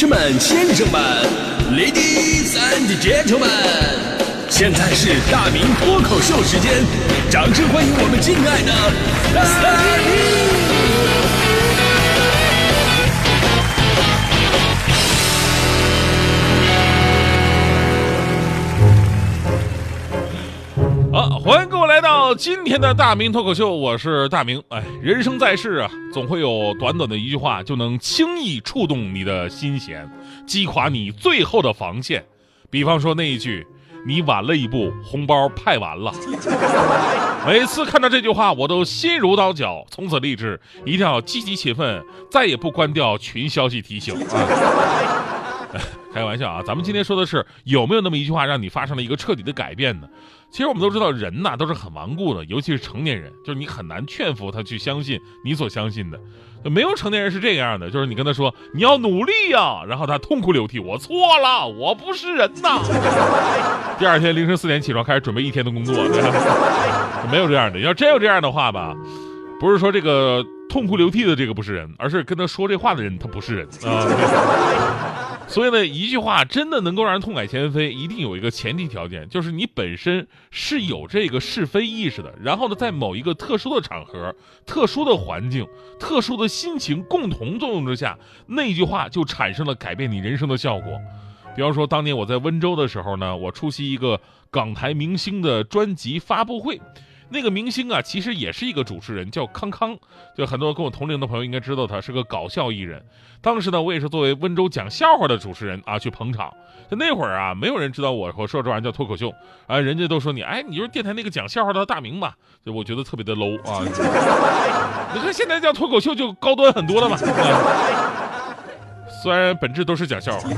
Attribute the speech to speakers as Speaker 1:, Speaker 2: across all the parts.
Speaker 1: 士们、先生们，Ladies and Gentlemen，现在是大明脱口秀时间，掌声欢迎我们敬爱的大明！
Speaker 2: 好，欢迎各位到今天的大明脱口秀，我是大明。哎，人生在世啊，总会有短短的一句话就能轻易触动你的心弦，击垮你最后的防线。比方说那一句“你晚了一步，红包派完了”。每次看到这句话，我都心如刀绞，从此立志一定要积极勤奋，再也不关掉群消息提醒啊。开玩笑啊，咱们今天说的是有没有那么一句话让你发生了一个彻底的改变呢？其实我们都知道，人呐都是很顽固的，尤其是成年人，就是你很难劝服他去相信你所相信的。没有成年人是这样的，就是你跟他说你要努力呀，然后他痛哭流涕，我错了，我不是人呐。第二天凌晨四点起床开始准备一天的工作，没有这样的。要真有这样的话吧，不是说这个痛哭流涕的这个不是人，而是跟他说这话的人他不是人啊。所以呢，一句话真的能够让人痛改前非，一定有一个前提条件，就是你本身是有这个是非意识的。然后呢，在某一个特殊的场合、特殊的环境、特殊的心情共同作用之下，那句话就产生了改变你人生的效果。比方说，当年我在温州的时候呢，我出席一个港台明星的专辑发布会。那个明星啊，其实也是一个主持人，叫康康。就很多跟我同龄的朋友应该知道他是个搞笑艺人。当时呢，我也是作为温州讲笑话的主持人啊去捧场。就那会儿啊，没有人知道我我说这玩意儿叫脱口秀啊，人家都说你哎，你就是电台那个讲笑话的大明吧？就我觉得特别的 low 啊。你看现在叫脱口秀就高端很多了嘛。虽然本质都是讲笑话。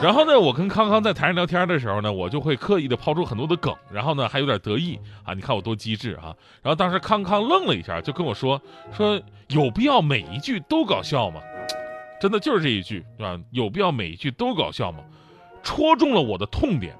Speaker 2: 然后呢，我跟康康在台上聊天的时候呢，我就会刻意的抛出很多的梗，然后呢还有点得意啊，你看我多机智啊。然后当时康康愣了一下，就跟我说说有必要每一句都搞笑吗？真的就是这一句，对吧？有必要每一句都搞笑吗？戳中了我的痛点。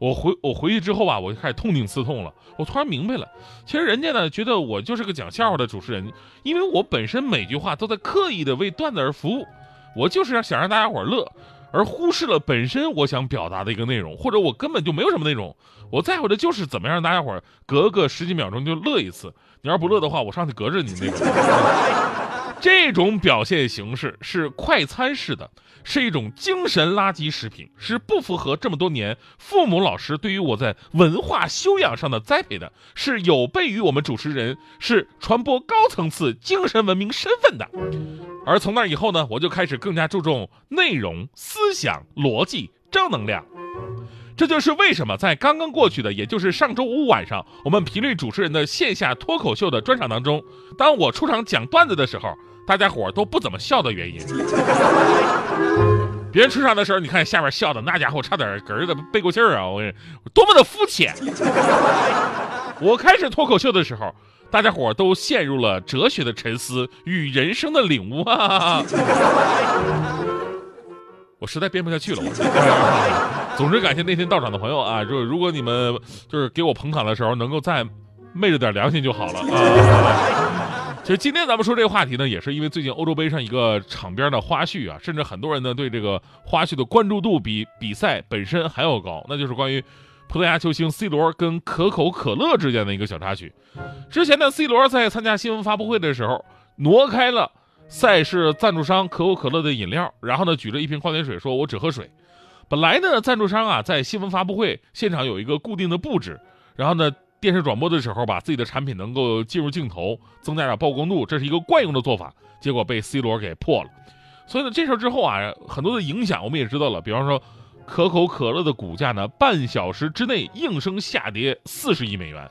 Speaker 2: 我回我回去之后吧，我就开始痛定思痛了。我突然明白了，其实人家呢觉得我就是个讲笑话的主持人，因为我本身每句话都在刻意的为段子而服务，我就是想让大家伙乐。而忽视了本身我想表达的一个内容，或者我根本就没有什么内容，我在乎的就是怎么样让大家伙儿隔个十几秒钟就乐一次。你要是不乐的话，我上去隔着你那种。这种表现形式是快餐式的，是一种精神垃圾食品，是不符合这么多年父母老师对于我在文化修养上的栽培的，是有悖于我们主持人是传播高层次精神文明身份的。而从那以后呢，我就开始更加注重内容、思想、逻辑、正能量。这就是为什么在刚刚过去的，也就是上周五晚上，我们频率主持人的线下脱口秀的专场当中，当我出场讲段子的时候，大家伙都不怎么笑的原因。别人出场的时候，你看下面笑的那家伙差点嗝的背过气儿啊！我多么的肤浅。我开始脱口秀的时候。大家伙都陷入了哲学的沉思与人生的领悟啊！我实在编不下去了。我 总之感谢那天到场的朋友啊，如如果你们就是给我捧场的时候能够再昧着点良心就好了啊。其实今天咱们说这个话题呢，也是因为最近欧洲杯上一个场边的花絮啊，甚至很多人呢对这个花絮的关注度比比赛本身还要高，那就是关于。葡萄牙球星 C 罗跟可口可乐之间的一个小插曲。之前呢，C 罗在参加新闻发布会的时候，挪开了赛事赞助商可口可乐的饮料，然后呢，举着一瓶矿泉水说：“我只喝水。”本来呢，赞助商啊，在新闻发布会现场有一个固定的布置，然后呢，电视转播的时候把自己的产品能够进入镜头，增加点曝光度，这是一个惯用的做法。结果被 C 罗给破了。所以呢，这事儿之后啊，很多的影响我们也知道了，比方说。可口可乐的股价呢，半小时之内应声下跌四十亿美元，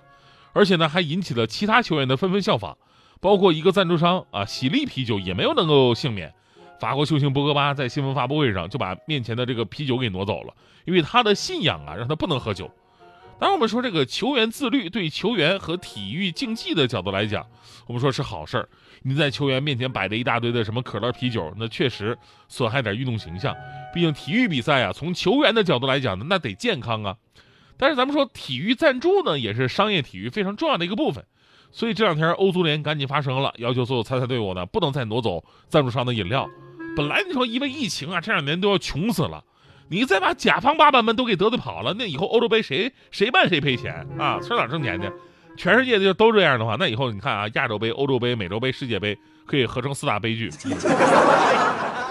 Speaker 2: 而且呢，还引起了其他球员的纷纷效仿，包括一个赞助商啊，喜力啤酒也没有能够幸免。法国球星博格巴在新闻发布会上就把面前的这个啤酒给挪走了，因为他的信仰啊，让他不能喝酒。当然，我们说这个球员自律，对球员和体育竞技的角度来讲，我们说是好事儿。你在球员面前摆着一大堆的什么可乐、啤酒，那确实损害点运动形象。毕竟体育比赛啊，从球员的角度来讲呢，那得健康啊。但是咱们说体育赞助呢，也是商业体育非常重要的一个部分。所以这两天欧足联赶紧发声了，要求所有参赛队伍呢，不能再挪走赞助商的饮料。本来你说因为疫情啊，这两年都要穷死了，你再把甲方爸爸们都给得罪跑了，那以后欧洲杯谁谁办谁赔钱啊？从哪挣钱去？全世界就都这样的话，那以后你看啊，亚洲杯、欧洲杯、美洲杯、世界杯可以合成四大悲剧，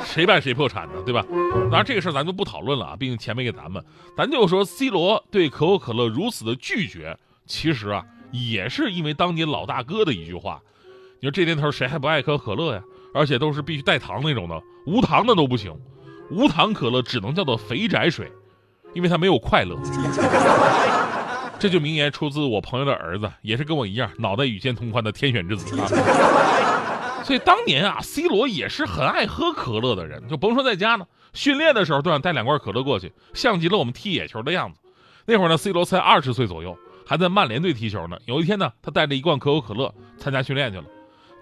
Speaker 2: 谁办谁破产呢？对吧？当然这个事儿咱就不讨论了啊，毕竟钱没给咱们，咱就说 C 罗对可口可乐如此的拒绝，其实啊也是因为当年老大哥的一句话。你说这年头谁还不爱喝可乐呀？而且都是必须带糖那种的，无糖的都不行，无糖可乐只能叫做肥宅水，因为它没有快乐。这就名言出自我朋友的儿子，也是跟我一样脑袋与肩同宽的天选之子啊。所以当年啊，C 罗也是很爱喝可乐的人，就甭说在家呢，训练的时候都想带两罐可乐过去，像极了我们踢野球的样子。那会儿呢，C 罗才二十岁左右，还在曼联队踢球呢。有一天呢，他带着一罐可口可乐参加训练去了，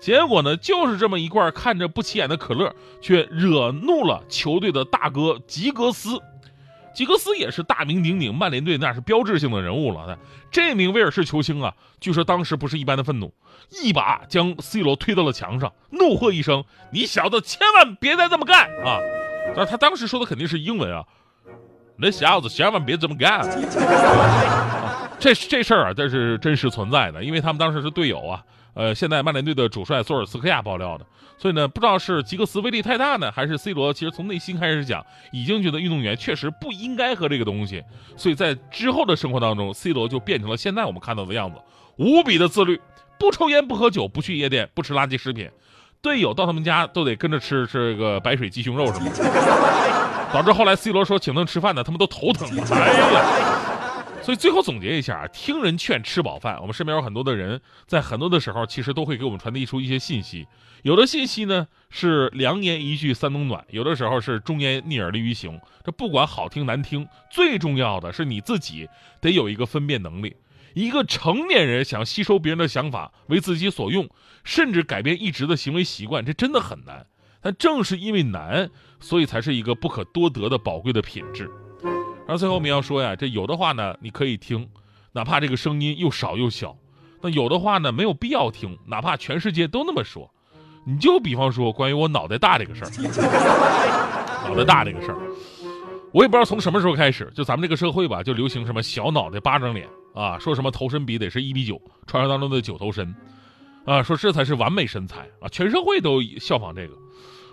Speaker 2: 结果呢，就是这么一罐看着不起眼的可乐，却惹怒了球队的大哥吉格斯。吉格斯也是大名鼎鼎，曼联队那是标志性的人物了。这名威尔士球星啊，据说当时不是一般的愤怒，一把将 C 罗推到了墙上，怒喝一声：“你小子千万别再这么干啊！”但是他当时说的肯定是英文啊，“那小子千万别这么干。”这这事儿啊，这是真实存在的，因为他们当时是队友啊。呃，现在曼联队的主帅索尔斯克亚爆料的，所以呢，不知道是吉格斯威力太大呢，还是 C 罗其实从内心开始讲，已经觉得运动员确实不应该喝这个东西，所以在之后的生活当中，C 罗就变成了现在我们看到的样子，无比的自律，不抽烟，不喝酒，不去夜店，不吃垃圾食品，队友到他们家都得跟着吃这个白水鸡胸肉什么的，导致后来 C 罗说请他们吃饭呢，他们都头疼，哎呀。所以最后总结一下啊，听人劝，吃饱饭。我们身边有很多的人，在很多的时候，其实都会给我们传递出一些信息。有的信息呢是良言一句三冬暖，有的时候是忠言逆耳利于行。这不管好听难听，最重要的是你自己得有一个分辨能力。一个成年人想吸收别人的想法为自己所用，甚至改变一直的行为习惯，这真的很难。但正是因为难，所以才是一个不可多得的宝贵的品质。然后最后我们要说呀，这有的话呢，你可以听，哪怕这个声音又少又小；那有的话呢，没有必要听，哪怕全世界都那么说。你就比方说关于我脑袋大这个事儿，脑袋大这个事儿，我也不知道从什么时候开始，就咱们这个社会吧，就流行什么小脑袋巴掌脸啊，说什么头身比得是一比九，传说当中的九头身，啊，说这才是完美身材啊，全社会都效仿这个。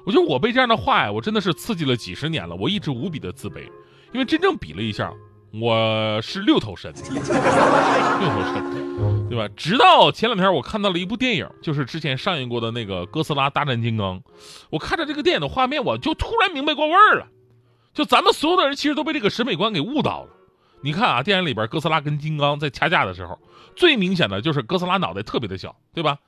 Speaker 2: 我觉得我被这样的话呀，我真的是刺激了几十年了，我一直无比的自卑。因为真正比了一下，我是六头身，六头身，对吧？直到前两天我看到了一部电影，就是之前上映过的那个《哥斯拉大战金刚》。我看着这个电影的画面，我就突然明白过味儿了。就咱们所有的人其实都被这个审美观给误导了。你看啊，电影里边哥斯拉跟金刚在掐架的时候，最明显的就是哥斯拉脑袋特别的小，对吧？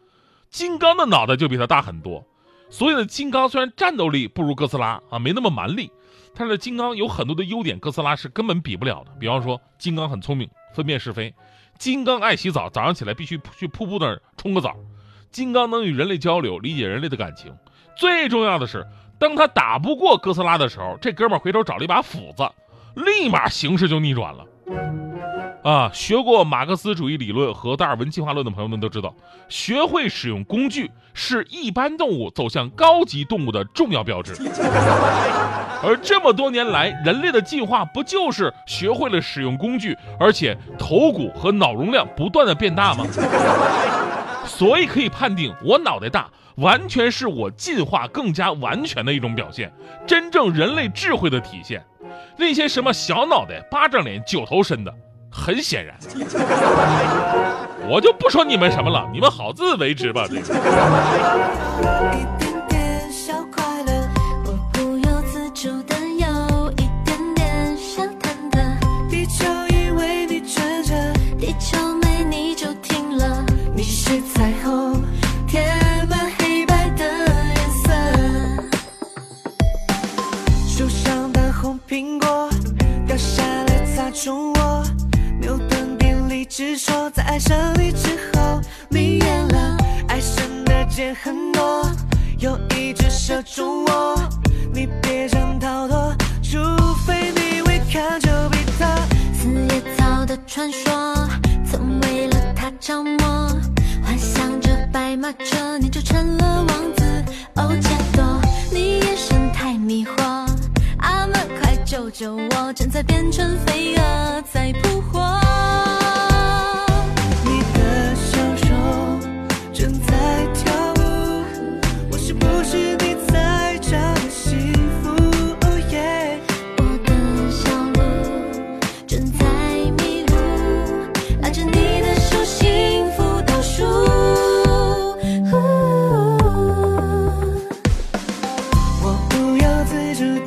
Speaker 2: 金刚的脑袋就比他大很多。所以呢，金刚虽然战斗力不如哥斯拉啊，没那么蛮力。他的金刚有很多的优点，哥斯拉是根本比不了的。比方说，金刚很聪明，分辨是非；金刚爱洗澡，早上起来必须去瀑布那儿冲个澡；金刚能与人类交流，理解人类的感情。最重要的是，当他打不过哥斯拉的时候，这哥们儿回头找了一把斧子，立马形势就逆转了。啊，学过马克思主义理论和达尔文进化论的朋友们都知道，学会使用工具是一般动物走向高级动物的重要标志。而这么多年来，人类的进化不就是学会了使用工具，而且头骨和脑容量不断的变大吗？所以可以判定，我脑袋大完全是我进化更加完全的一种表现，真正人类智慧的体现。那些什么小脑袋、巴掌脸、九头身的。很显然，我就不说你们什么了，你们好自为之吧。这个。
Speaker 3: 拉着你就成了王子。哦杰多你眼神
Speaker 4: 太迷惑。阿门快救救我
Speaker 3: 正在变成飞蛾在扑
Speaker 4: 我不由自主